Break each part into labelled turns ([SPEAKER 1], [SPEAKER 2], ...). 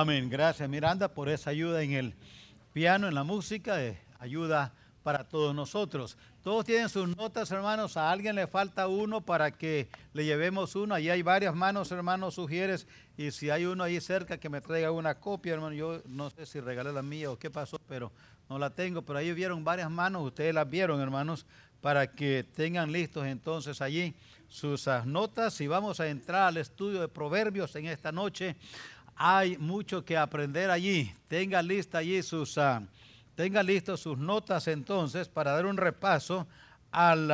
[SPEAKER 1] Amén. Gracias Miranda por esa ayuda en el piano, en la música, eh, ayuda para todos nosotros. Todos tienen sus notas, hermanos. A alguien le falta uno para que le llevemos uno. Allí hay varias manos, hermanos, sugieres. Y si hay uno ahí cerca que me traiga una copia, hermano, yo no sé si regalé la mía o qué pasó, pero no la tengo. Pero ahí vieron varias manos, ustedes las vieron, hermanos, para que tengan listos entonces allí sus ah, notas. Y vamos a entrar al estudio de Proverbios en esta noche. Hay mucho que aprender allí. Tenga lista allí sus... Uh, tenga listos sus notas entonces para dar un repaso al,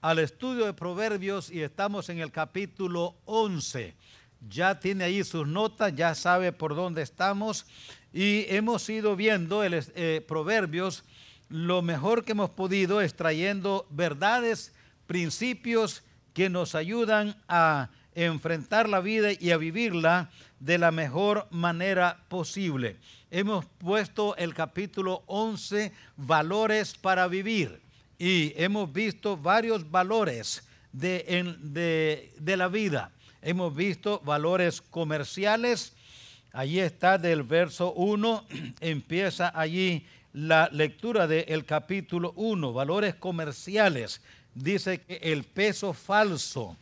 [SPEAKER 1] al estudio de Proverbios y estamos en el capítulo 11. Ya tiene ahí sus notas, ya sabe por dónde estamos y hemos ido viendo el eh, Proverbios lo mejor que hemos podido extrayendo verdades, principios que nos ayudan a enfrentar la vida y a vivirla de la mejor manera posible hemos puesto el capítulo 11, valores para vivir, y hemos visto varios valores de, de, la vida. Hemos visto valores comerciales, allí está del verso 1, empieza allí la lectura del capítulo 1, valores comerciales. Dice que el peso falso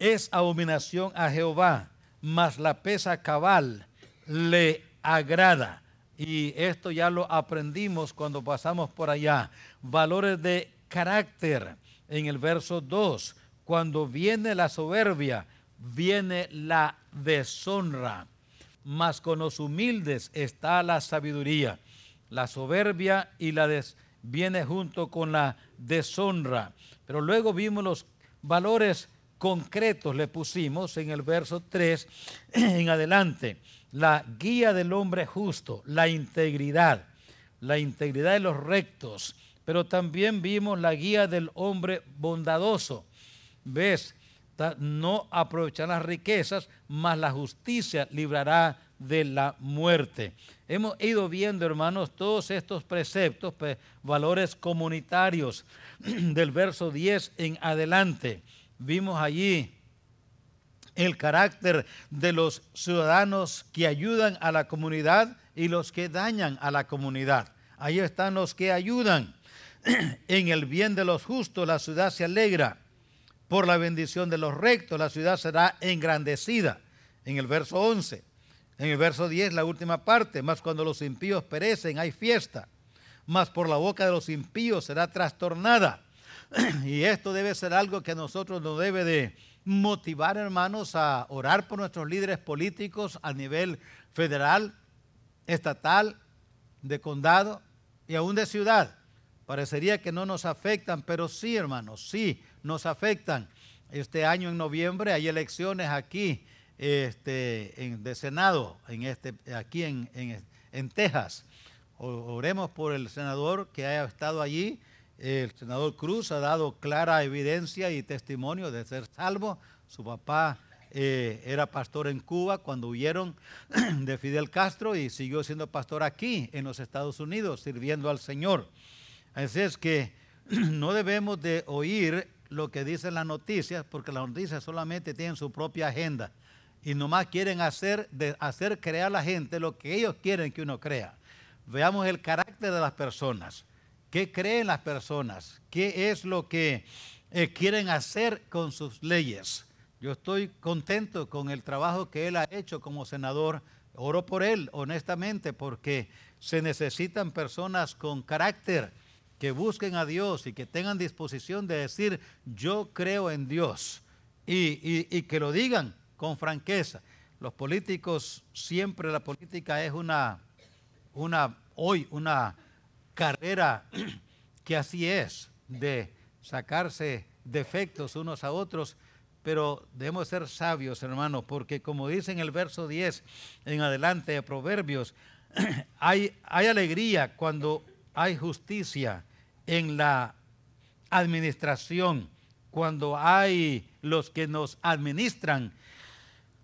[SPEAKER 1] es abominación a Jehová, mas la pesa cabal le agrada. Y esto ya lo aprendimos cuando pasamos por allá. Valores de carácter en el verso 2. Cuando viene la soberbia, viene la deshonra. Mas con los humildes está la sabiduría. La soberbia y la des viene junto con la deshonra. Pero luego vimos los valores concretos, le pusimos en el verso 3 en adelante la guía del hombre justo, la integridad, la integridad de los rectos, pero también vimos la guía del hombre bondadoso. ¿Ves? No aprovechar las riquezas, mas la justicia librará de la muerte. Hemos ido viendo, hermanos, todos estos preceptos, valores comunitarios del verso 10 en adelante. Vimos allí el carácter de los ciudadanos que ayudan a la comunidad y los que dañan a la comunidad. Ahí están los que ayudan. En el bien de los justos la ciudad se alegra. Por la bendición de los rectos la ciudad será engrandecida. En el verso 11. En el verso 10, la última parte. Más cuando los impíos perecen, hay fiesta. Más por la boca de los impíos será trastornada. Y esto debe ser algo que nosotros nos debe de motivar, hermanos, a orar por nuestros líderes políticos a nivel federal, estatal, de condado y aún de ciudad. Parecería que no nos afectan, pero sí, hermanos, sí nos afectan. Este año en noviembre hay elecciones aquí este, en, de Senado, en este, aquí en, en, en Texas. Oremos por el senador que haya estado allí el senador Cruz ha dado clara evidencia y testimonio de ser salvo. Su papá eh, era pastor en Cuba cuando huyeron de Fidel Castro y siguió siendo pastor aquí en los Estados Unidos, sirviendo al Señor. Así es que no debemos de oír lo que dicen las noticias, porque las noticias solamente tienen su propia agenda y nomás quieren hacer, de, hacer creer a la gente lo que ellos quieren que uno crea. Veamos el carácter de las personas. ¿Qué creen las personas? ¿Qué es lo que eh, quieren hacer con sus leyes? Yo estoy contento con el trabajo que él ha hecho como senador. Oro por él, honestamente, porque se necesitan personas con carácter que busquen a Dios y que tengan disposición de decir, yo creo en Dios. Y, y que lo digan con franqueza. Los políticos, siempre la política es una, una hoy, una carrera que así es, de sacarse defectos unos a otros, pero debemos ser sabios, hermanos, porque como dice en el verso 10 en adelante de Proverbios, hay, hay alegría cuando hay justicia en la administración, cuando hay los que nos administran,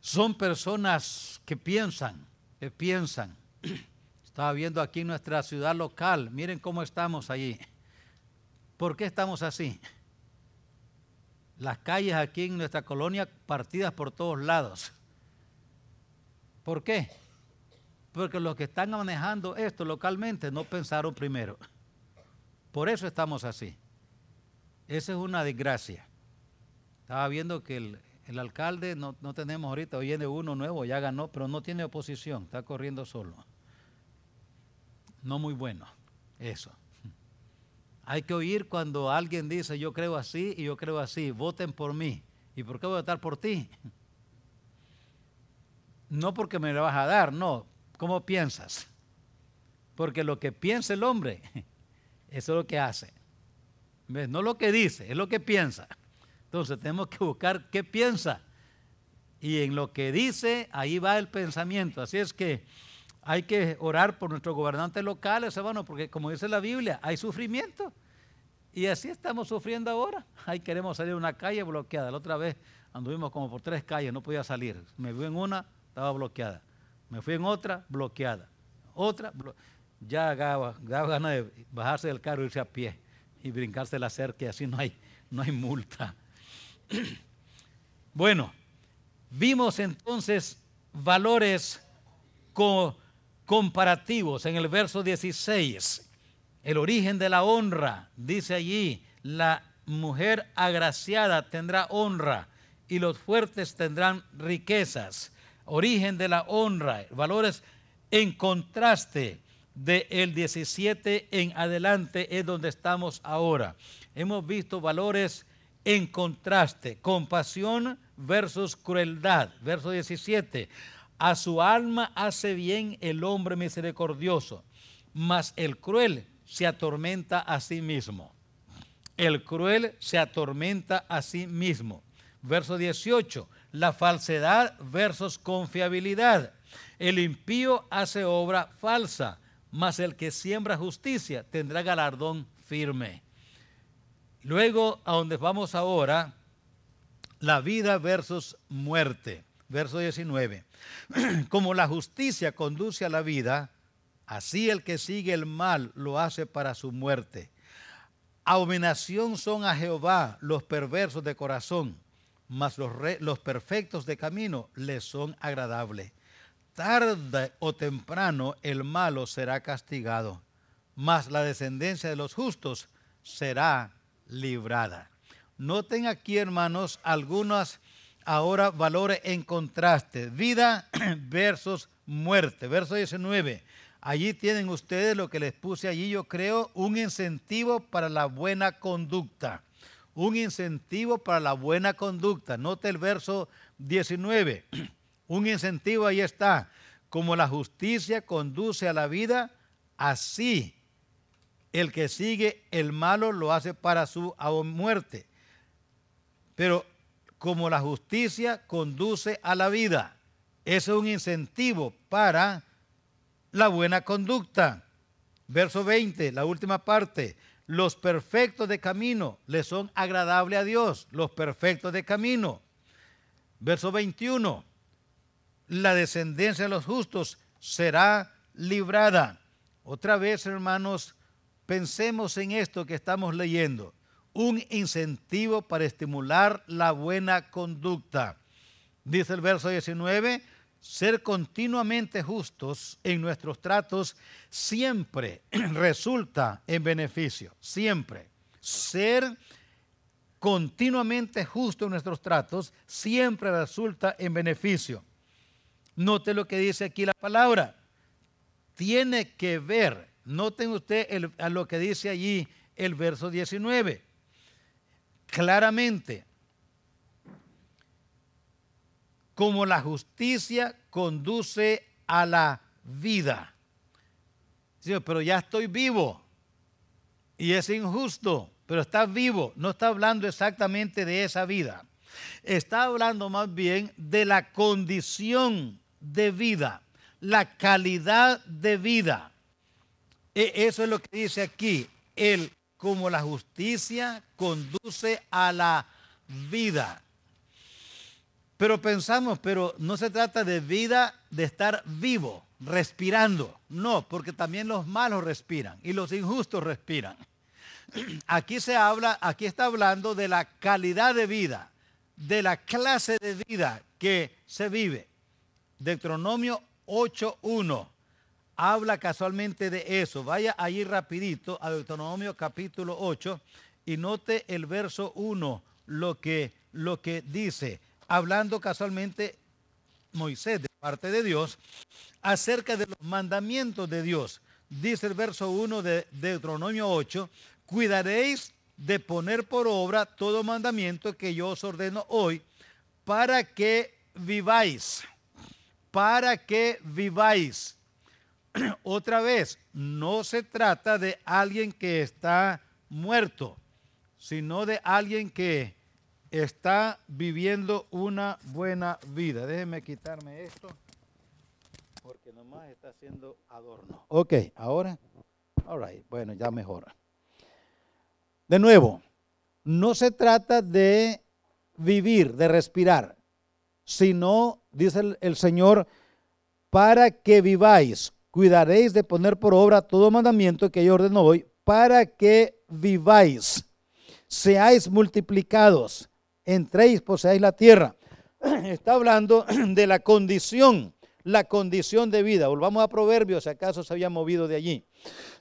[SPEAKER 1] son personas que piensan, que piensan. Estaba viendo aquí nuestra ciudad local. Miren cómo estamos allí. ¿Por qué estamos así? Las calles aquí en nuestra colonia partidas por todos lados. ¿Por qué? Porque los que están manejando esto localmente no pensaron primero. Por eso estamos así. Esa es una desgracia. Estaba viendo que el, alcalde, no, no, tenemos ahorita, hoy viene uno nuevo, ya ganó, pero no tiene oposición, está corriendo solo. No muy bueno, eso. Hay que oír cuando alguien dice yo creo así y yo creo así, voten por mí. ¿Y por qué voy a votar por ti? No porque me lo vas a dar, no. ¿Cómo piensas? Porque lo que piensa el hombre, eso es lo que hace. No lo que dice, es lo que piensa. Entonces tenemos que buscar qué piensa. Y en lo que dice, ahí va el pensamiento. Así es que hay que orar por nuestros gobernantes locales, hermano, porque como dice la Biblia, hay sufrimiento. Y así estamos sufriendo ahora. Ahí queremos salir a una calle bloqueada. La otra vez anduvimos como por tres calles, no podía salir. Me fui en una, estaba bloqueada. Me fui en otra, bloqueada. Otra, ya daba, ganas de bajarse del carro, irse a pie y brincarse la cerca, y así no hay, no hay multa. bueno, vimos entonces valores comparativos en el verso 16. El origen de la honra, dice allí, la mujer agraciada tendrá honra y los fuertes tendrán riquezas. Origen de la honra, valores en contraste del 17 en adelante es donde estamos ahora. Hemos visto valores en contraste, compasión versus crueldad. Verso 17, a su alma hace bien el hombre misericordioso, mas el cruel se atormenta a sí mismo. El cruel se atormenta a sí mismo. Verso 18, la falsedad versus confiabilidad. El impío hace obra falsa, mas el que siembra justicia tendrá galardón firme. Luego, a donde vamos ahora, la vida versus muerte. Verso 19. Como la justicia conduce a la vida, Así el que sigue el mal lo hace para su muerte. Abominación son a Jehová los perversos de corazón, mas los, los perfectos de camino les son agradables. Tarde o temprano el malo será castigado, mas la descendencia de los justos será librada. Noten aquí, hermanos, algunos ahora valores en contraste. Vida versus muerte. Verso 19. Allí tienen ustedes lo que les puse allí, yo creo, un incentivo para la buena conducta. Un incentivo para la buena conducta. Note el verso 19. Un incentivo ahí está. Como la justicia conduce a la vida, así el que sigue el malo lo hace para su muerte. Pero como la justicia conduce a la vida, es un incentivo para la buena conducta. Verso 20, la última parte. Los perfectos de camino le son agradables a Dios. Los perfectos de camino. Verso 21. La descendencia de los justos será librada. Otra vez, hermanos, pensemos en esto que estamos leyendo. Un incentivo para estimular la buena conducta. Dice el verso 19, ser continuamente justos en nuestros tratos siempre resulta en beneficio, siempre. Ser continuamente justo en nuestros tratos siempre resulta en beneficio. Note lo que dice aquí la palabra. Tiene que ver, noten usted a lo que dice allí el verso 19. Claramente, como la justicia conduce a la vida. pero ya estoy vivo y es injusto, pero está vivo. No está hablando exactamente de esa vida. Está hablando más bien de la condición de vida, la calidad de vida. E, eso es lo que dice aquí. El como la justicia conduce a la vida. Pero pensamos, pero no se trata de vida de estar vivo, respirando. No, porque también los malos respiran y los injustos respiran. Aquí se habla, aquí está hablando de la calidad de vida, de la clase de vida que se vive. Deuteronomio 8.1. habla casualmente de eso. Vaya allí rapidito a Deuteronomio capítulo 8 y note el verso 1, lo que, lo que dice, hablando casualmente Moisés de parte de Dios acerca de los mandamientos de Dios. Dice el verso 1 de Deuteronomio 8, cuidaréis de poner por obra todo mandamiento que yo os ordeno hoy para que viváis, para que viváis. Otra vez, no se trata de alguien que está muerto, sino de alguien que está viviendo una buena vida. Déjeme quitarme esto, porque nomás está haciendo adorno. Ok, ahora, all right, bueno, ya mejora. De nuevo, no se trata de vivir, de respirar, sino, dice el Señor, para que viváis, cuidaréis de poner por obra todo mandamiento que yo ordeno hoy, para que viváis, seáis multiplicados, entréis, poseáis la tierra. Está hablando de la condición, la condición de vida. Volvamos a Proverbios, si acaso se había movido de allí.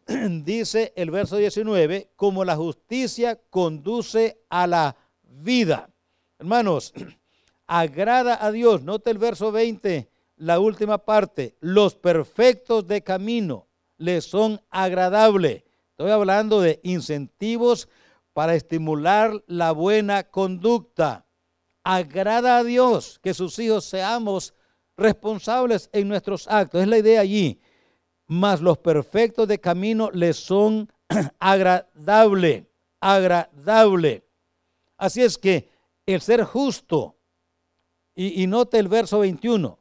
[SPEAKER 1] dice el verso 19, como la justicia conduce a la vida. Hermanos, agrada a Dios. Note el verso 20, la última parte. Los perfectos de camino les son agradables. Estoy hablando de incentivos para estimular la buena conducta. Agrada a Dios que sus hijos seamos responsables en nuestros actos. Es la idea allí mas los perfectos de camino les son agradable, agradable. Así es que el ser justo, y, y note el verso 21,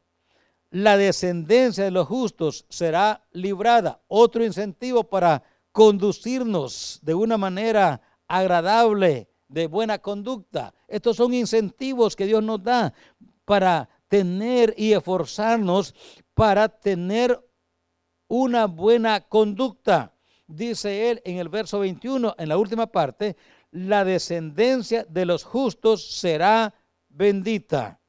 [SPEAKER 1] la descendencia de los justos será librada. Otro incentivo para conducirnos de una manera agradable, de buena conducta. Estos son incentivos que Dios nos da para tener y esforzarnos para tener una buena conducta. Dice él en el verso 21, en la última parte, la descendencia de los justos será bendita.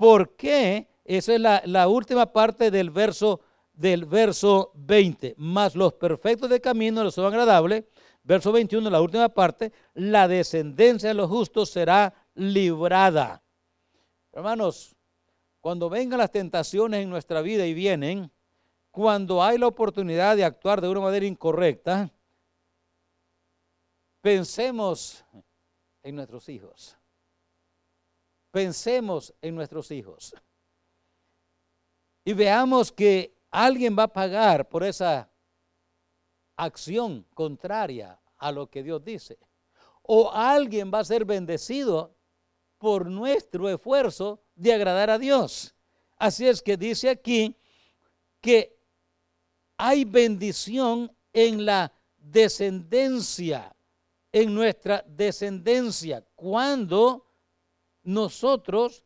[SPEAKER 1] ¿Por qué? Esa es la, última parte del verso, del verso 20. Más los perfectos de camino les son agradables. Verso 21, la última parte, la descendencia de los justos será librada. Hermanos, cuando vengan las tentaciones en nuestra vida y vienen, cuando hay la oportunidad de actuar de una manera incorrecta, pensemos en nuestros hijos. Pensemos en nuestros hijos. Y veamos que alguien va a pagar por esa acción contraria a lo que Dios dice. O alguien va a ser bendecido por nuestro esfuerzo de agradar a Dios. Así es que dice aquí que hay bendición en la descendencia, en nuestra descendencia, cuando nosotros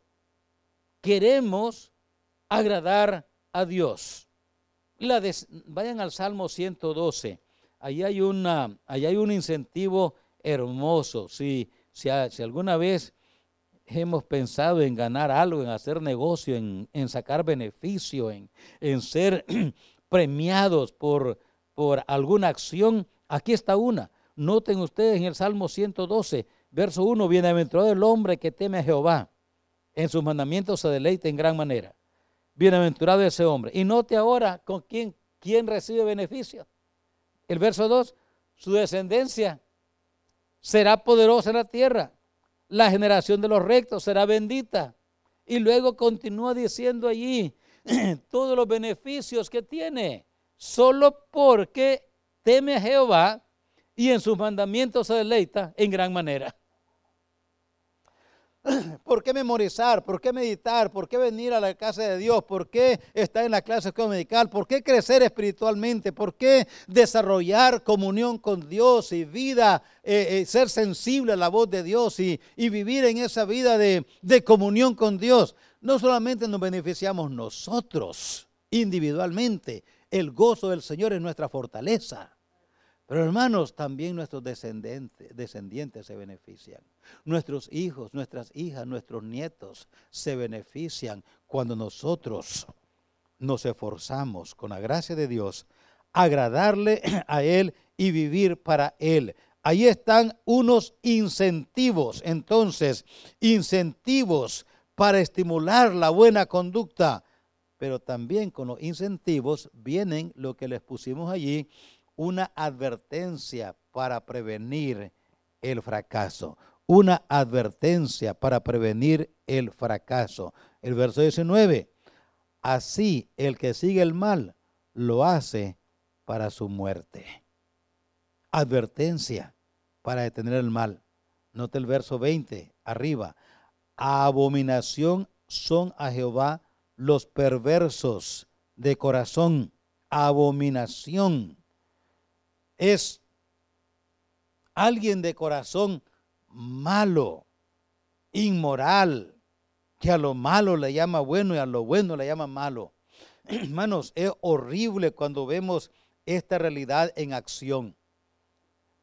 [SPEAKER 1] queremos agradar a Dios. Vayan al Salmo 112. Ahí hay, una, ahí hay un incentivo hermoso. Si, si, alguna vez hemos pensado en ganar algo, en hacer negocio, en, sacar beneficio, en, en ser premiados por, por alguna acción, aquí está una. Noten ustedes en el Salmo 112, verso 1, bienaventurado el hombre que teme a Jehová, en sus mandamientos se deleita en gran manera. Bienaventurado ese hombre. Y note ahora con quién, recibe beneficio. El verso 2, su descendencia será poderosa en la tierra la generación de los rectos será bendita. Y luego continúa diciendo allí todos los beneficios que tiene, solo porque teme a Jehová y en sus mandamientos se deleita en gran manera. ¿Por qué memorizar? ¿Por qué meditar? ¿Por qué venir a la casa de Dios? ¿Por qué estar en la clase medical? ¿Por qué crecer espiritualmente? ¿Por qué desarrollar comunión con Dios y vida, eh, eh, ser sensible a la voz de Dios y, vivir en esa vida de, comunión con Dios? No solamente nos beneficiamos nosotros individualmente, el gozo del Señor es nuestra fortaleza. Pero hermanos, también nuestros descendientes se benefician. Nuestros hijos, nuestras hijas, nuestros nietos se benefician cuando nosotros nos esforzamos con la gracia de Dios, agradarle a Él y vivir para Él. Ahí están unos incentivos, entonces, incentivos para estimular la buena conducta, pero también con los incentivos vienen lo que les pusimos allí, una advertencia para prevenir el fracaso. Una advertencia para prevenir el fracaso. El verso 19. Así el que sigue el mal lo hace para su muerte. Advertencia para detener el mal. Note el verso 20, arriba. Abominación son a Jehová los perversos de corazón. Abominación es alguien de corazón malo, inmoral, que a lo malo le llama bueno y a lo bueno le llama malo. Hermanos, es horrible cuando vemos esta realidad en acción.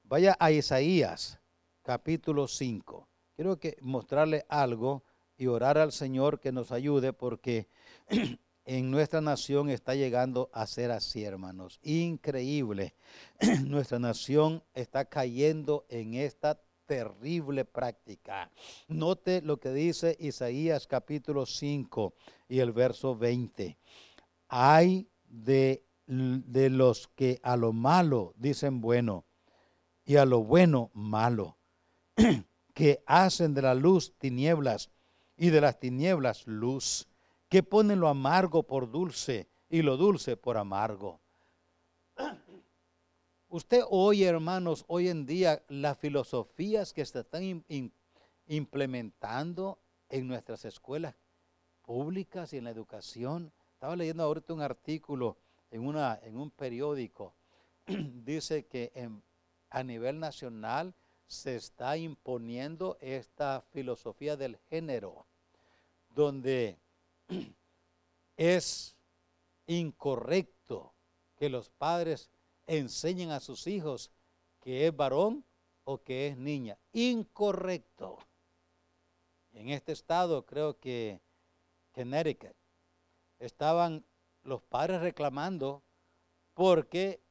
[SPEAKER 1] Vaya a Isaías, capítulo 5. Quiero que mostrarle algo y orar al Señor que nos ayude porque en nuestra nación está llegando a ser así, hermanos. Increíble. Nuestra nación está cayendo en esta terrible práctica. Note lo que dice Isaías capítulo 5 y el verso 20. Hay de, de los que a lo malo dicen bueno y a lo bueno malo, que hacen de la luz tinieblas y de las tinieblas luz que ponen lo amargo por dulce y lo dulce por amargo. Usted oye, hermanos, hoy en día las filosofías que se están implementando en nuestras escuelas públicas y en la educación. Estaba leyendo ahorita un artículo en, una, en un periódico. Dice que a nivel nacional se está imponiendo esta filosofía del género, donde es incorrecto que los padres enseñen a sus hijos que es varón o que es niña. Incorrecto. En este estado, creo que Connecticut, estaban los padres reclamando porque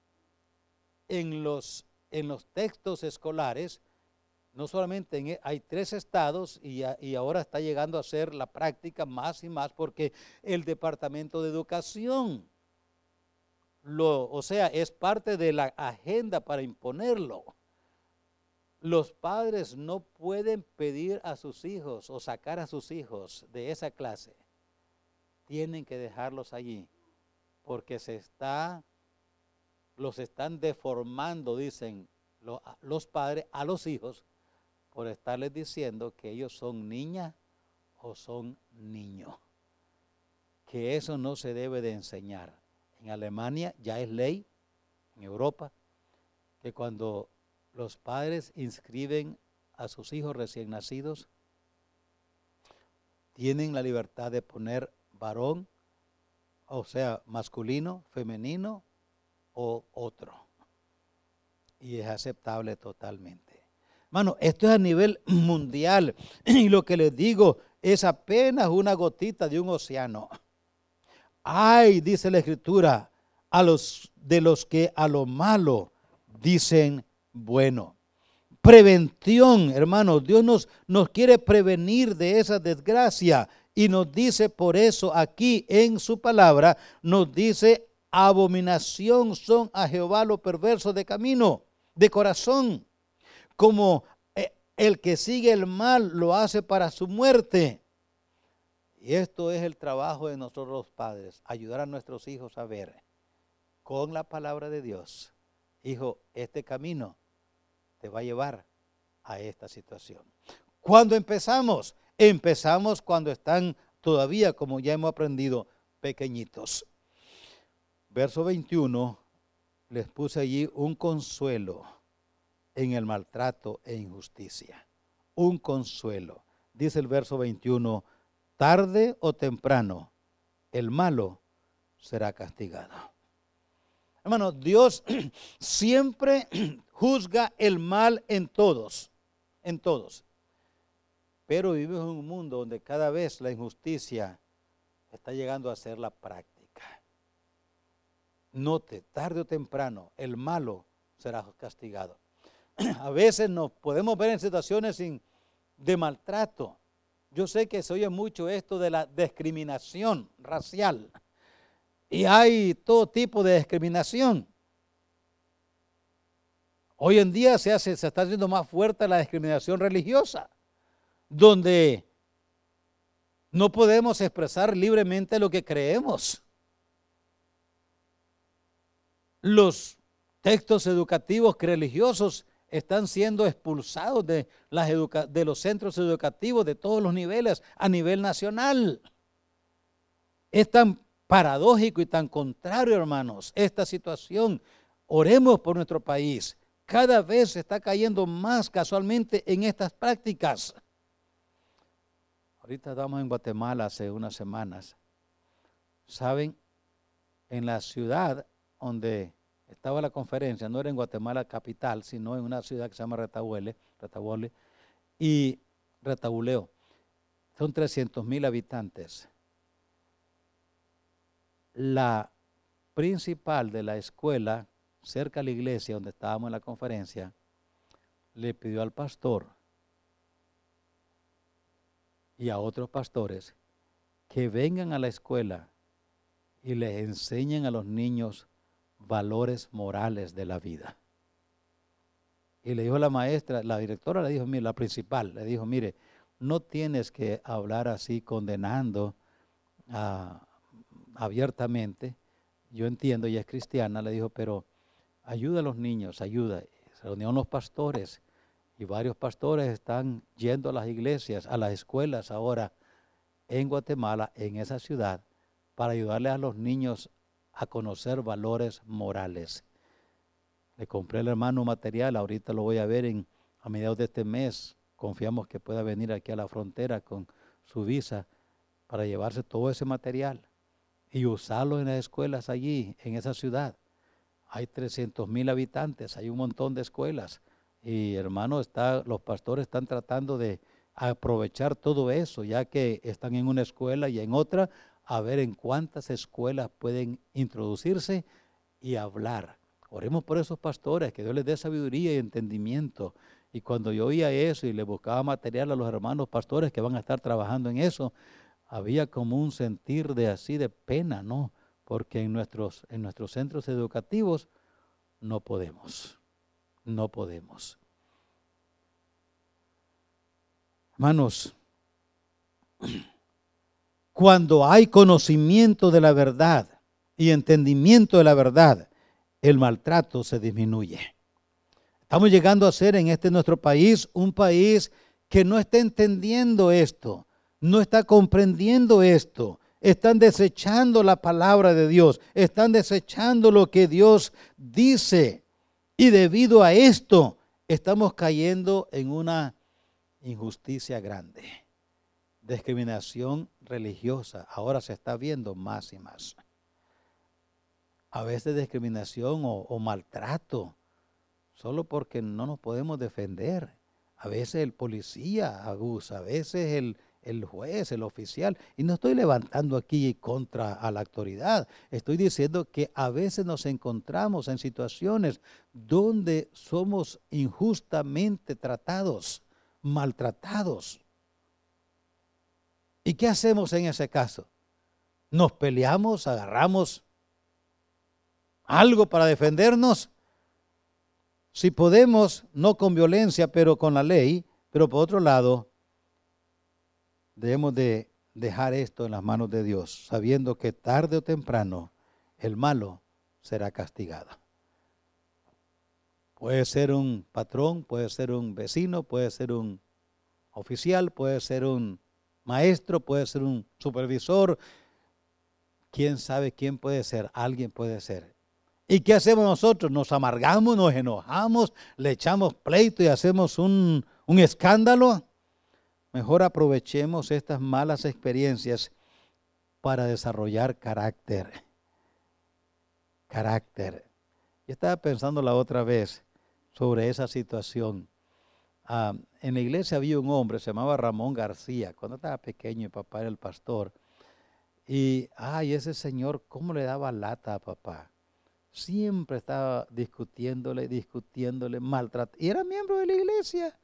[SPEAKER 1] en los, en los textos escolares no solamente en, e, hay tres estados y, ahora está llegando a ser la práctica más y más porque el Departamento de Educación, lo, o sea, es parte de la agenda para imponerlo. Los padres no pueden pedir a sus hijos o sacar a sus hijos de esa clase. Tienen que dejarlos allí porque se está, los están deformando, dicen los padres, a los hijos por estarles diciendo que ellos son niñas o son niños. Que eso no se debe de enseñar. En Alemania ya es ley, en Europa, que cuando los padres inscriben a sus hijos recién nacidos, tienen la libertad de poner varón, o sea, masculino, femenino o otro. Y es aceptable totalmente. Mano, esto es a nivel mundial. Y lo que les digo es apenas una gotita de un océano. Ay, dice la escritura, a los de los que a lo malo dicen bueno. Prevención, hermanos, Dios nos, nos quiere prevenir de esa desgracia y nos dice por eso aquí en su palabra, nos dice, abominación son a Jehová los perversos de camino, de corazón como eh, el que sigue el mal lo hace para su muerte. Y esto es el trabajo de nosotros los padres, ayudar a nuestros hijos a ver con la palabra de Dios, hijo, este camino te va a llevar a esta situación. ¿Cuándo empezamos? Empezamos cuando están todavía, como ya hemos aprendido, pequeñitos. Verso 21, les puse allí un consuelo en el maltrato e injusticia. Un consuelo. Dice el verso 21, tarde o temprano, el malo será castigado. Hermano, Dios siempre juzga el mal en todos, en todos. Pero vivimos en un mundo donde cada vez la injusticia está llegando a ser la práctica. note, tarde o temprano, el malo será castigado. A veces nos podemos ver en situaciones de maltrato. Yo sé que se oye mucho esto de la discriminación racial. Y hay todo tipo de discriminación. Hoy en día se, hace, se está haciendo más fuerte la discriminación religiosa, donde no podemos expresar libremente lo que creemos. Los textos educativos religiosos están siendo expulsados de, los centros educativos de todos los niveles a nivel nacional. Es tan paradójico y tan contrario, hermanos, esta situación. Oremos por nuestro país. Cada vez se está cayendo más casualmente en estas prácticas. Ahorita estamos en Guatemala hace unas semanas. Saben, en la ciudad donde estaba la conferencia, no era en Guatemala capital, sino en una ciudad que se llama Retahuele, Retahuele y Retabuleo. Son 300 mil habitantes. La principal de la escuela, cerca de la iglesia donde estábamos en la conferencia, le pidió al pastor y a otros pastores que vengan a la escuela y les enseñen a los niños valores morales de la vida. Y le dijo la maestra, la directora le dijo, mire, la principal, le dijo, mire, no tienes que hablar así condenando abiertamente. Yo entiendo, ella es cristiana, le dijo, pero ayuda a los niños, ayuda. Se reunieron los pastores y varios pastores están yendo a las iglesias, a las escuelas ahora en Guatemala, en esa ciudad, para ayudarle a los niños a conocer valores morales. Le compré al hermano material, ahorita lo voy a ver en, a mediados de este mes. Confiamos que pueda venir aquí a la frontera con su visa para llevarse todo ese material y usarlo en las escuelas allí, en esa ciudad. Hay 300 mil habitantes, hay un montón de escuelas y hermano, está, los pastores están tratando de aprovechar todo eso, ya que están en una escuela y en otra, a ver en cuántas escuelas pueden introducirse y hablar. Oremos por esos pastores, que Dios les dé sabiduría y entendimiento. Y cuando yo oía eso y le buscaba material a los hermanos pastores que van a estar trabajando en eso, había como un sentir de así de pena, ¿no? Porque en nuestros, en nuestros centros educativos no podemos no podemos. Hermanos, cuando hay conocimiento de la verdad y entendimiento de la verdad, el maltrato se disminuye. Estamos llegando a ser en este nuestro país un país que no está entendiendo esto, no está comprendiendo esto. Están desechando la palabra de Dios, están desechando lo que Dios dice. Y debido a esto estamos cayendo en una injusticia grande. Discriminación religiosa ahora se está viendo más y más. A veces discriminación o, maltrato, solo porque no nos podemos defender. A veces el policía abusa, a veces el, el juez, el oficial. Y no estoy levantando aquí contra a la autoridad. Estoy diciendo que a veces nos encontramos en situaciones donde somos injustamente tratados, maltratados. ¿Y qué hacemos en ese caso? ¿Nos peleamos, agarramos algo para defendernos? Si podemos, no con violencia, pero con la ley, pero por otro lado, debemos de dejar esto en las manos de Dios, sabiendo que tarde o temprano el malo será castigado. Puede ser un patrón, puede ser un vecino, puede ser un oficial, puede ser un maestro, puede ser un supervisor. ¿Quién sabe quién puede ser? Alguien puede ser. ¿Y qué hacemos nosotros? Nos amargamos, nos enojamos, le echamos pleito y hacemos un, un escándalo. Mejor aprovechemos estas malas experiencias para desarrollar carácter. Carácter. Yo estaba pensando la otra vez sobre esa situación. Ah, en la iglesia había un hombre, se llamaba Ramón García, cuando estaba pequeño y papá era el pastor. Y, ay, ese señor, ¿cómo le daba lata a papá? siempre estaba discutiéndole, discutiéndole, maltratando. Y era miembro de la iglesia.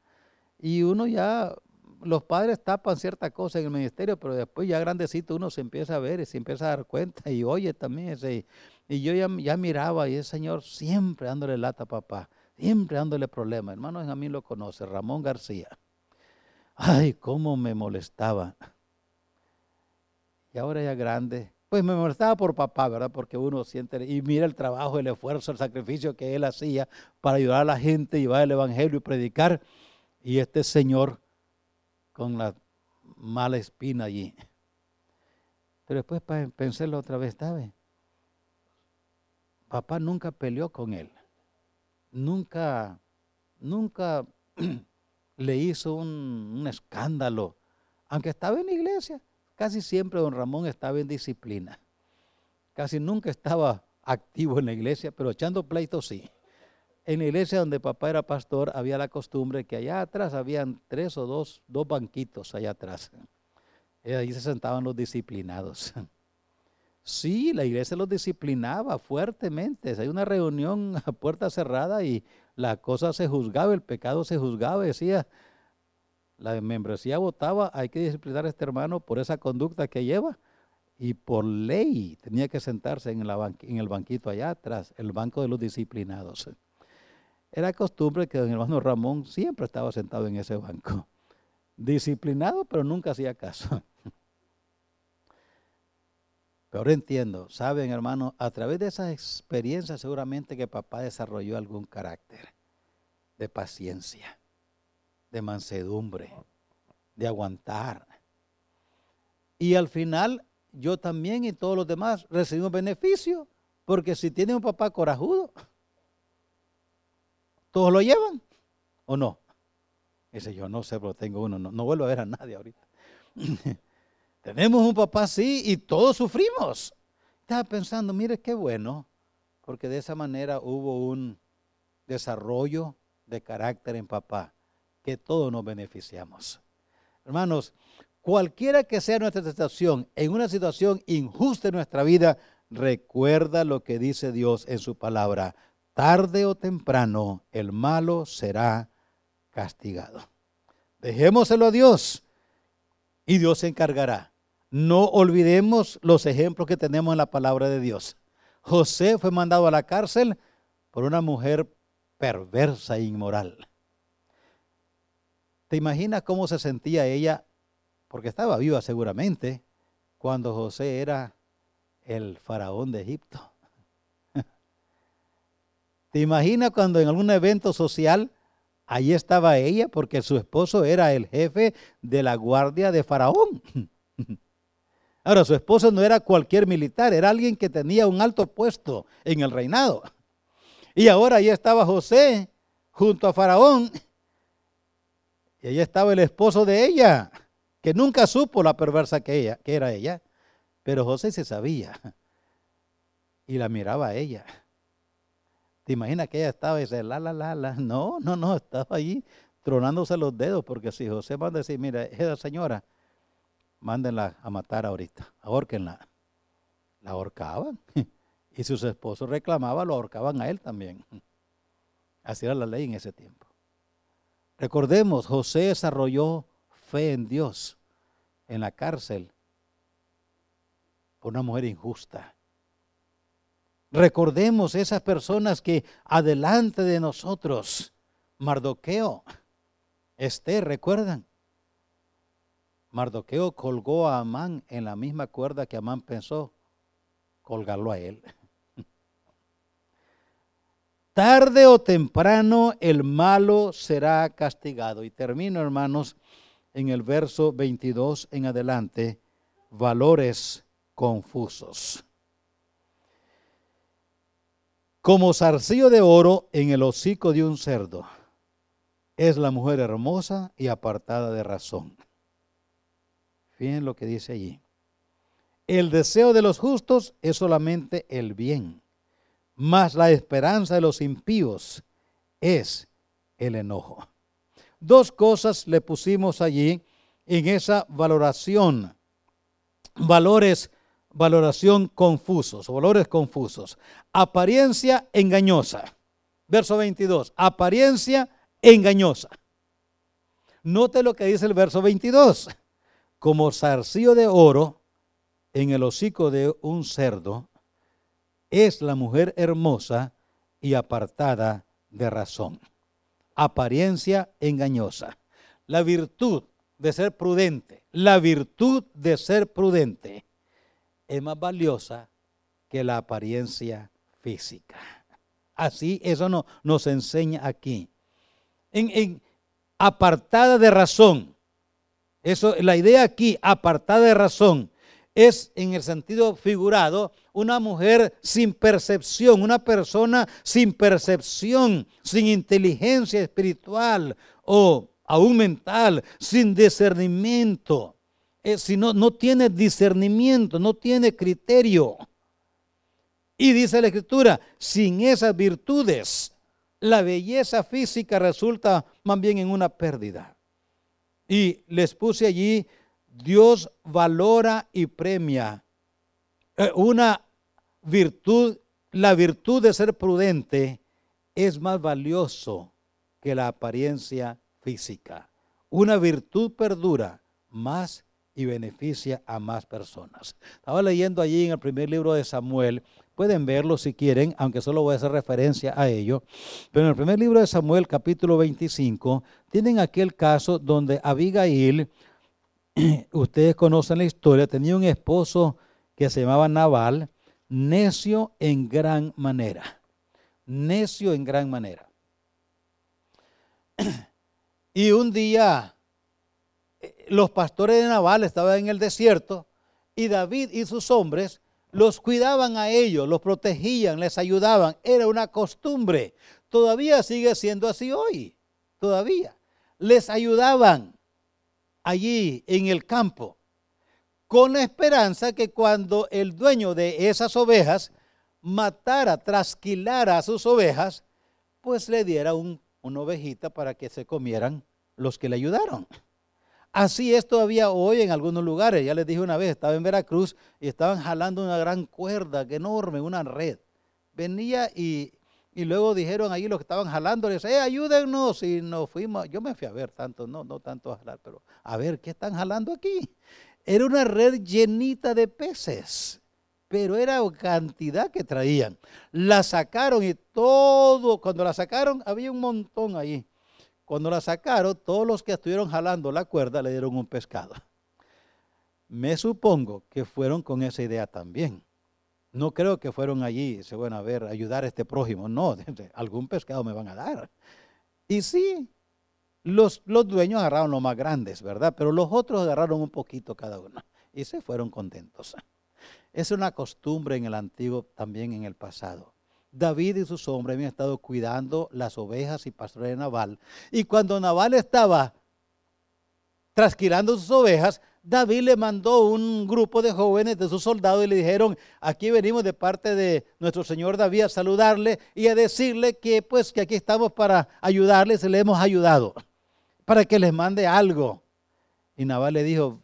[SPEAKER 1] Y uno ya, los padres tapan cierta cosa en el ministerio, pero después ya grandecito uno se empieza a ver y se empieza a dar cuenta y oye también ese. Y yo ya, ya miraba y el Señor siempre dándole lata a papá, siempre dándole problemas. Hermanos, a mí lo conoce, Ramón García. Ay, cómo me molestaba. Y ahora ya grande, pues me molestaba por papá, ¿verdad? Porque uno siente, y mira el trabajo, el esfuerzo, el sacrificio que él hacía para ayudar a la gente, llevar el evangelio y predicar. Y este señor con la mala espina allí. Pero después pensé otra vez, ¿sabes? Papá nunca peleó con él. Nunca, nunca le hizo un, escándalo. Aunque estaba en la iglesia, Casi siempre don Ramón estaba en disciplina. Casi nunca estaba activo en la iglesia, pero echando pleitos sí. En la iglesia donde papá era pastor había la costumbre que allá atrás habían tres o dos, dos banquitos allá atrás. Y ahí se sentaban los disciplinados. Sí, la iglesia los disciplinaba fuertemente. Hay una reunión a puerta cerrada y la cosa se juzgaba, el pecado se juzgaba. Decía, la membresía votaba, hay que disciplinar a este hermano por esa conducta que lleva. Y por ley tenía que sentarse en, en el banquito allá atrás, el banco de los disciplinados. Era costumbre que don hermano Ramón siempre estaba sentado en ese banco. Disciplinado, pero nunca hacía caso. Ahora entiendo, saben hermano, a través de esa experiencia seguramente que papá desarrolló algún carácter de paciencia de mansedumbre, de aguantar. Y al final yo también y todos los demás recibimos beneficio, porque si tiene un papá corajudo, todos lo llevan o no. Dice yo no sé, pero tengo uno, no, no vuelvo a ver a nadie ahorita. Tenemos un papá así y todos sufrimos. Estaba pensando, mire qué bueno, porque de esa manera hubo un desarrollo de carácter en papá que todos nos beneficiamos. Hermanos, cualquiera que sea nuestra situación, en una situación injusta en nuestra vida, recuerda lo que dice Dios en su palabra. Tarde o temprano el malo será castigado. Dejémoselo a Dios y Dios se encargará. No olvidemos los ejemplos que tenemos en la palabra de Dios. José fue mandado a la cárcel por una mujer perversa e inmoral. ¿Te imaginas cómo se sentía ella? Porque estaba viva seguramente cuando José era el faraón de Egipto. ¿Te imaginas cuando en algún evento social ahí estaba ella porque su esposo era el jefe de la guardia de faraón? Ahora, su esposo no era cualquier militar, era alguien que tenía un alto puesto en el reinado. Y ahora ahí estaba José junto a Faraón y ahí estaba el esposo de ella, que nunca supo la perversa que, ella, que era ella. Pero José se sabía y la miraba a ella. ¿Te imaginas que ella estaba y dice, la, la, la, la? No, no, no, estaba ahí tronándose los dedos, porque si José manda a decir, mira, esa señora, mándenla a matar ahorita, ahorquenla. La ahorcaban. Y si su esposo reclamaba, lo ahorcaban a él también. Así era la ley en ese tiempo. Recordemos, José desarrolló fe en Dios en la cárcel por una mujer injusta. Recordemos esas personas que adelante de nosotros, Mardoqueo, Esther, ¿recuerdan? Mardoqueo colgó a Amán en la misma cuerda que Amán pensó colgarlo a él. Tarde o temprano el malo será castigado. Y termino, hermanos, en el verso 22 en adelante, valores confusos. Como zarcillo de oro en el hocico de un cerdo, es la mujer hermosa y apartada de razón. Fíjense lo que dice allí. El deseo de los justos es solamente el bien mas la esperanza de los impíos es el enojo. Dos cosas le pusimos allí en esa valoración. Valores, valoración confusos, valores confusos. Apariencia engañosa. Verso 22, apariencia engañosa. Note lo que dice el verso 22. Como zarcillo de oro en el hocico de un cerdo, es la mujer hermosa y apartada de razón. Apariencia engañosa. La virtud de ser prudente, la virtud de ser prudente es más valiosa que la apariencia física. Así eso no, nos enseña aquí. En, apartada de razón. Eso, la idea aquí, apartada de razón, es en el sentido figurado una mujer sin percepción, una persona sin percepción, sin inteligencia espiritual o aún mental, sin discernimiento. Eh, si no, no tiene discernimiento, no tiene criterio. Y dice la escritura, sin esas virtudes, la belleza física resulta más bien en una pérdida. Y les puse allí, Dios valora y premia eh, una virtud, la virtud de ser prudente es más valioso que la apariencia física. Una virtud perdura más y beneficia a más personas. Estaba leyendo allí en el primer libro de Samuel, pueden verlo si quieren, aunque solo voy a hacer referencia a ello, pero en el primer libro de Samuel capítulo 25 tienen aquel caso donde Abigail, ustedes conocen la historia, tenía un esposo que se llamaba Naval, necio en gran manera, necio en gran manera. Y un día los pastores de Nabal estaban en el desierto y David y sus hombres los cuidaban a ellos, los protegían, les ayudaban. Era una costumbre. Todavía sigue siendo así hoy. Todavía. Les ayudaban allí en el campo con la esperanza que cuando el dueño de esas ovejas matara, trasquilara a sus ovejas, pues le diera una ovejita para que se comieran los que le ayudaron. Así es todavía hoy en algunos lugares. Ya les dije una vez, estaba en Veracruz y estaban jalando una gran cuerda enorme, una red. Venía y, luego dijeron ahí los que estaban jalando, les eh, ayúdennos. Y nos fuimos, yo me fui a ver tanto, no, no tanto a jalar, pero a ver, ¿qué están jalando aquí? Era una red llenita de peces, pero era cantidad que traían. La sacaron y todo, cuando la sacaron, había un montón ahí. Cuando la sacaron, todos los que estuvieron jalando la cuerda le dieron un pescado. Me supongo que fueron con esa idea también. No creo que fueron allí, se van a ver, ayudar a este prójimo. No, algún pescado me van a dar. Y sí, los, los dueños agarraron los más grandes, ¿verdad? Pero los otros agarraron un poquito cada uno y se fueron contentos. Es una costumbre en el antiguo, también en el pasado. David y sus hombres habían estado cuidando las ovejas y pastores de Naval. Y cuando Naval estaba trasquilando sus ovejas, David le mandó un grupo de jóvenes de sus soldados y le dijeron, aquí venimos de parte de nuestro Señor David a saludarle y a decirle que pues que aquí estamos para ayudarles y le hemos ayudado, para que les mande algo. Y Naval le dijo,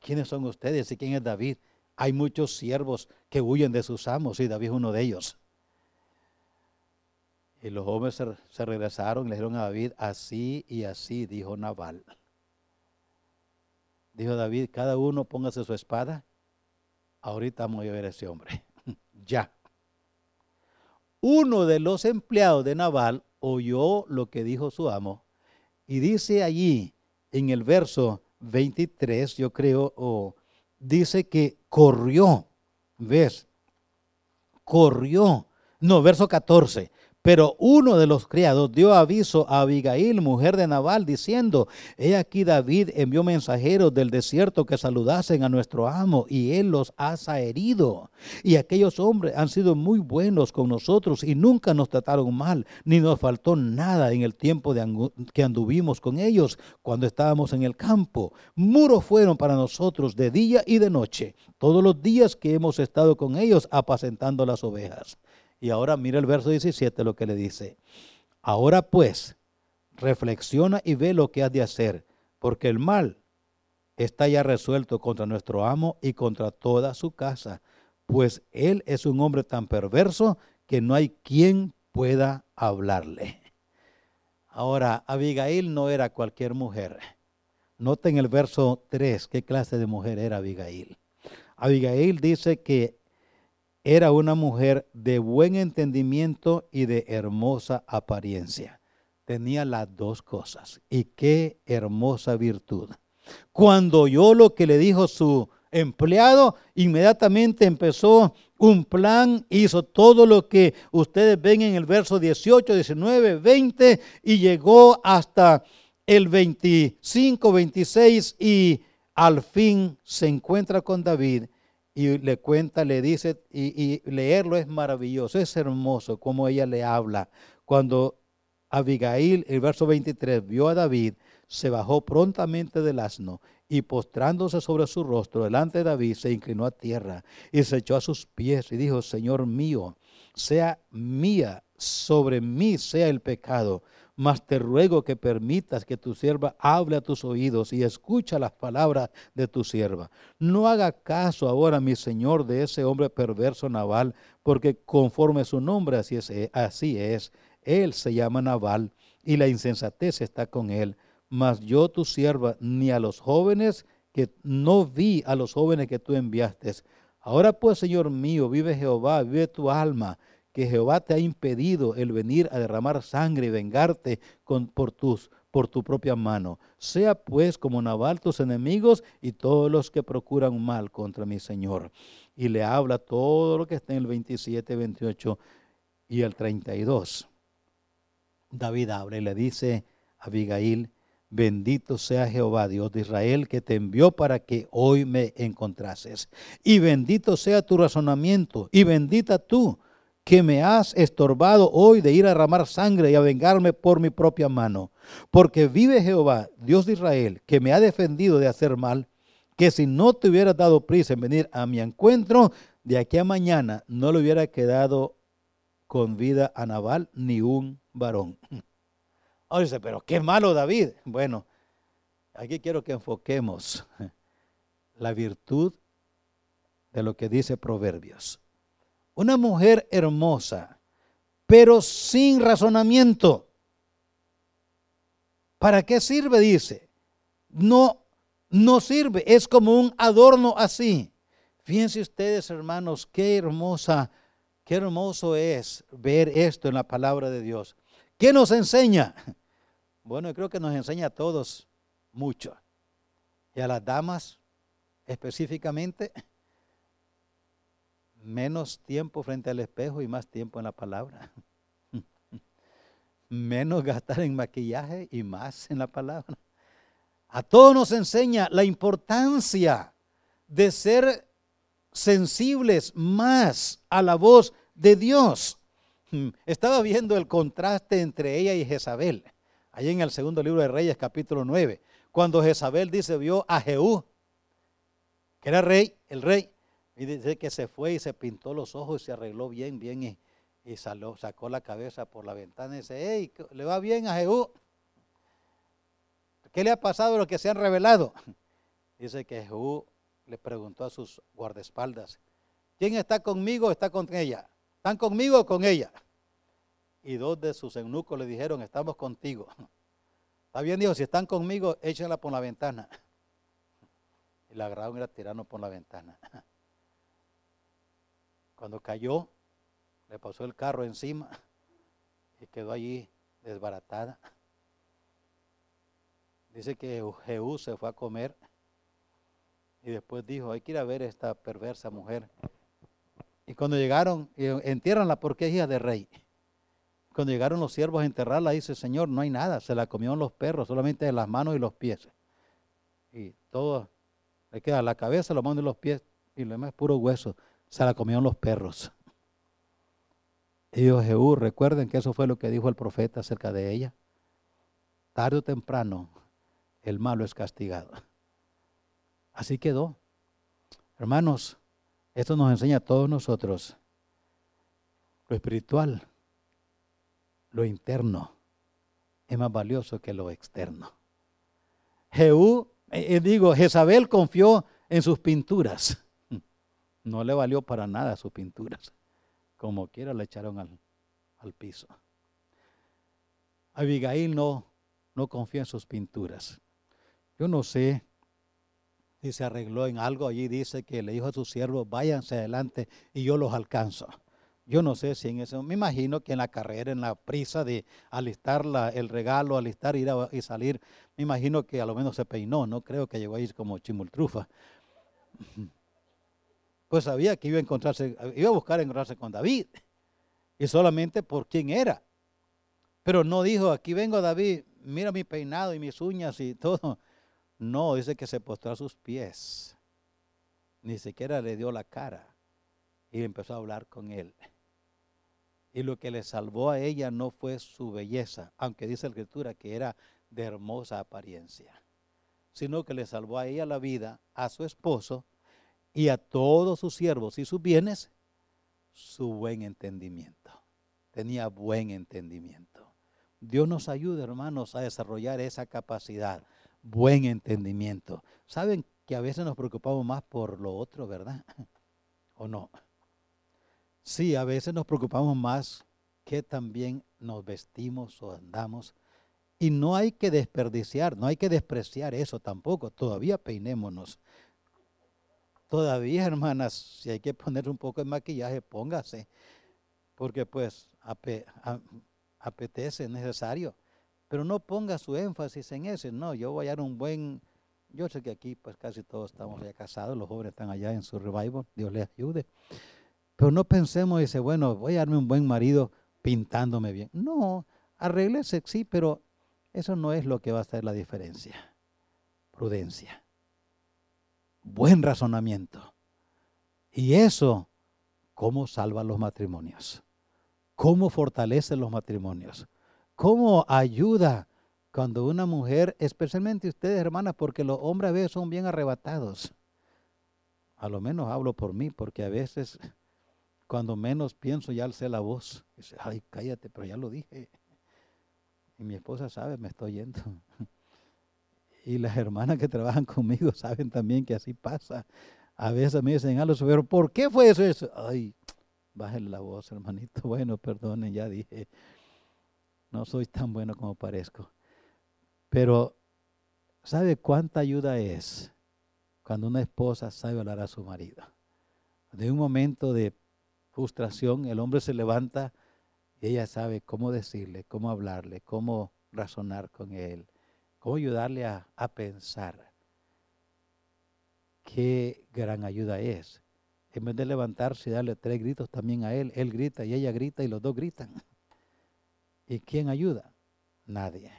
[SPEAKER 1] ¿quiénes son ustedes y quién es David? Hay muchos siervos que huyen de sus amos y David es uno de ellos. Y los hombres se, regresaron y le dijeron a David, así y así, dijo Naval. Dijo David, cada uno póngase su espada. Ahorita vamos a ver a ese hombre. ya. Uno de los empleados de Naval oyó lo que dijo su amo y dice allí en el verso 23, yo creo, o dice que corrió. ¿Ves? Corrió. No, verso 14. Pero uno de los criados dio aviso a Abigail, mujer de Nabal, diciendo, he aquí David envió mensajeros del desierto que saludasen a nuestro amo, y él los ha herido. Y aquellos hombres han sido muy buenos con nosotros y nunca nos trataron mal, ni nos faltó nada en el tiempo de que anduvimos con ellos cuando estábamos en el campo. Muros fueron para nosotros de día y de noche, todos los días que hemos estado con ellos apacentando las ovejas. Y ahora mira el verso 17 lo que le dice. Ahora pues, reflexiona y ve lo que has de hacer, porque el mal está ya resuelto contra nuestro amo y contra toda su casa, pues él es un hombre tan perverso que no hay quien pueda hablarle. Ahora, Abigail no era cualquier mujer. Noten el verso 3, qué clase de mujer era Abigail. Abigail dice que era una mujer de buen entendimiento y de hermosa apariencia. Tenía las dos cosas. Y qué hermosa virtud. Cuando oyó lo que le dijo su empleado, inmediatamente empezó un plan, hizo todo lo que ustedes ven en el verso 18, 19, 20 y llegó hasta el 25, 26 y al fin se encuentra con David y le cuenta, le dice, y, leerlo es maravilloso, es hermoso como ella le habla. Cuando Abigail, el verso 23, vio a David, se bajó prontamente del asno y postrándose sobre su rostro delante de David, se inclinó a tierra y se echó a sus pies y dijo, Señor mío, sea mía, sobre mí sea el pecado, mas te ruego que permitas que tu sierva hable a tus oídos y escucha las palabras de tu sierva. No haga caso ahora, mi señor, de ese hombre perverso Naval, porque conforme su nombre así es, así es. Él se llama Naval y la insensatez está con él. Mas yo, tu sierva, ni a los jóvenes que no vi a los jóvenes que tú enviaste. Ahora pues, Señor mío, vive Jehová, vive tu alma que Jehová te ha impedido el venir a derramar sangre y vengarte con, por, tus, por tu propia mano. Sea pues como Nabal tus enemigos y todos los que procuran mal contra mi Señor. Y le habla todo lo que está en el 27, 28 y el 32. David habla y le dice a Abigail, Bendito sea Jehová, Dios de Israel, que te envió para que hoy me encontrases. Y bendito sea tu razonamiento, y bendita tú que me has estorbado hoy de ir a derramar sangre y a vengarme por mi propia mano. Porque vive Jehová, Dios de Israel, que me ha defendido de hacer mal, que si no te hubieras dado prisa en venir a mi encuentro, de aquí a mañana no le hubiera quedado con vida a Nabal ni un varón. Ahora dice, pero qué malo David. Bueno, aquí quiero que enfoquemos la virtud de lo que dice Proverbios una mujer hermosa, pero sin razonamiento. ¿Para qué sirve? Dice. No, no sirve, es como un adorno así. Fíjense ustedes, hermanos, qué hermosa, qué hermoso es ver esto en la palabra de Dios. ¿Qué nos enseña? Bueno, creo que nos enseña a todos mucho. Y a las damas específicamente, menos tiempo frente al espejo y más tiempo en la palabra. menos gastar en maquillaje y más en la palabra. A todos nos enseña la importancia de ser sensibles más a la voz de Dios. Estaba viendo el contraste entre ella y Jezabel, ahí en el segundo libro de Reyes, capítulo 9, cuando Jezabel dice, vio a Jehú, que era rey, el rey, y dice que se fue y se pintó los ojos y se arregló bien, bien y, y sacó la cabeza por la ventana y dice, hey, ¿le va bien a Jehú? ¿Qué le ha pasado a los que se han revelado? Dice que Jehú le preguntó a sus guardaespaldas, ¿quién está conmigo o está con ella? ¿Están conmigo o con ella? Y dos de sus eunucos le dijeron, estamos contigo. Está bien, dijo, si están conmigo, échenla por la ventana. Y la agarraron y la tiraron por la ventana. Cuando cayó, le pasó el carro encima y quedó allí desbaratada. Dice que Jehú se fue a comer y después dijo, hay que ir a ver esta perversa mujer. Y cuando llegaron, entiérranla porque es hija de rey. Cuando llegaron los siervos a enterrarla, dice, Señor, no hay nada, se la comieron los perros, solamente las manos y los pies. Y todo, le queda la cabeza, los manos y los pies, y lo demás es puro hueso se la comieron los perros. Y dijo Jehú, recuerden que eso fue lo que dijo el profeta acerca de ella. Tarde o temprano, el malo es castigado. Así quedó. Hermanos, esto nos enseña a todos nosotros lo espiritual, lo interno, es más valioso que lo externo. Jehú Eh, eh, digo, Jezabel confió en sus pinturas. No le valió para nada sus pinturas. Como quiera le echaron al, al piso. Abigail no, no confía en sus pinturas. Yo no sé si se arregló en algo. Allí dice que le dijo a sus siervos, váyanse adelante y yo los alcanzo. Yo no sé si en eso, me imagino que en la carrera, en la prisa de alistar el regalo, alistar ir y salir, me imagino que a lo menos se peinó, no creo que llegó a ir como chimultrufa. Pues sabía que iba a encontrarse, iba a buscar encontrarse con David, y solamente por quién era. Pero no dijo, aquí vengo David, mira mi peinado y mis uñas y todo. No, dice que se postró a sus pies. Ni siquiera le dio la cara. Y empezó a hablar con él. Y lo que le salvó a ella no fue su belleza, aunque dice la escritura que era de hermosa apariencia, sino que le salvó a ella la vida, a su esposo y a todos sus siervos y sus bienes, su buen entendimiento. Tenía buen entendimiento. Dios nos ayuda, hermanos, a desarrollar esa capacidad, buen entendimiento. Saben que a veces nos preocupamos más por lo otro, ¿verdad? ¿O no? Sí, a veces nos preocupamos más que también nos vestimos o andamos. Y no hay que desperdiciar, no hay que despreciar eso tampoco. Todavía peinémonos. Todavía, hermanas, si hay que poner un poco de maquillaje, póngase. Porque pues apetece, es necesario. Pero no ponga su énfasis en ese. No, yo voy a dar un buen... Yo sé que aquí pues casi todos estamos ya casados, los jóvenes están allá en su revival, Dios les ayude. Pero no pensemos, dice, bueno, voy a darme un buen marido pintándome bien. No, arréglese, sí, pero eso no es lo que va a hacer la diferencia. Prudencia. Buen razonamiento. Y eso, ¿cómo salva los matrimonios? ¿Cómo fortalece los matrimonios? ¿Cómo ayuda cuando una mujer, especialmente ustedes hermanas, porque los hombres a veces son bien arrebatados? A lo menos hablo por mí, porque a veces cuando menos pienso, ya alcé la voz. Dice, ay, cállate, pero ya lo dije. Y mi esposa sabe, me estoy yendo. Y las hermanas que trabajan conmigo saben también que así pasa. A veces me dicen, algo, pero ¿por qué fue eso? eso? Ay, bájale la voz, hermanito. Bueno, perdonen, ya dije. No soy tan bueno como parezco. Pero, ¿sabe cuánta ayuda es cuando una esposa sabe hablar a su marido? De un momento de frustración, el hombre se levanta y ella sabe cómo decirle, cómo hablarle, cómo razonar con él, cómo ayudarle a, pensar. Qué gran ayuda es. En vez de levantarse y darle tres gritos también a él, él grita y ella grita y los dos gritan. ¿Y quién ayuda? Nadie.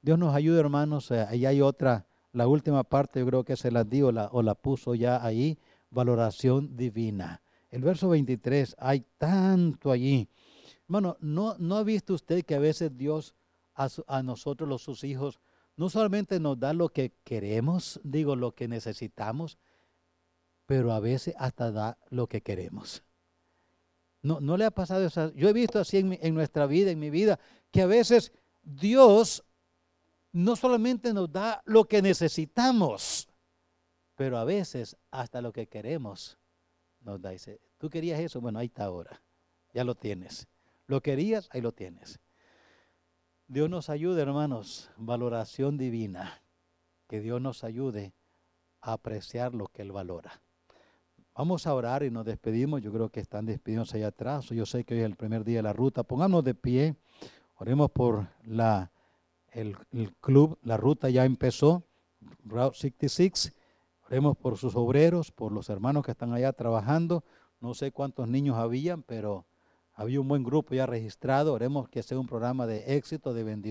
[SPEAKER 1] Dios nos ayuda, hermanos. Eh, ahí hay otra, la última parte, yo creo que se la dio o la puso ya ahí, valoración divina. El verso 23, hay tanto allí. Hermano, ¿no, ¿no ha visto usted que a veces Dios a, nosotros, los sus hijos, no solamente nos da lo que queremos, digo, lo que necesitamos, pero a veces hasta da lo que queremos. No, no le ha pasado eso. Yo he visto así en, en nuestra vida, en mi vida, que a veces Dios no solamente nos da lo que necesitamos, pero a veces hasta lo que queremos nos da. Dice, tú querías eso, bueno, ahí está ahora, ya lo tienes. Lo querías, ahí lo tienes. Dios nos ayude, hermanos, valoración divina. Que Dios nos ayude a apreciar lo que Él valora. Vamos a orar y nos despedimos. Yo creo que están despidiéndose allá atrás. Yo sé que hoy es el primer día de la ruta. Pongámonos de pie. Oremos por la, el, el club. La ruta ya empezó. Route 66. Oremos por sus obreros, por los hermanos que están allá trabajando. No sé cuántos niños habían, pero había un buen grupo ya registrado. Oremos que sea un programa de éxito, de bendición.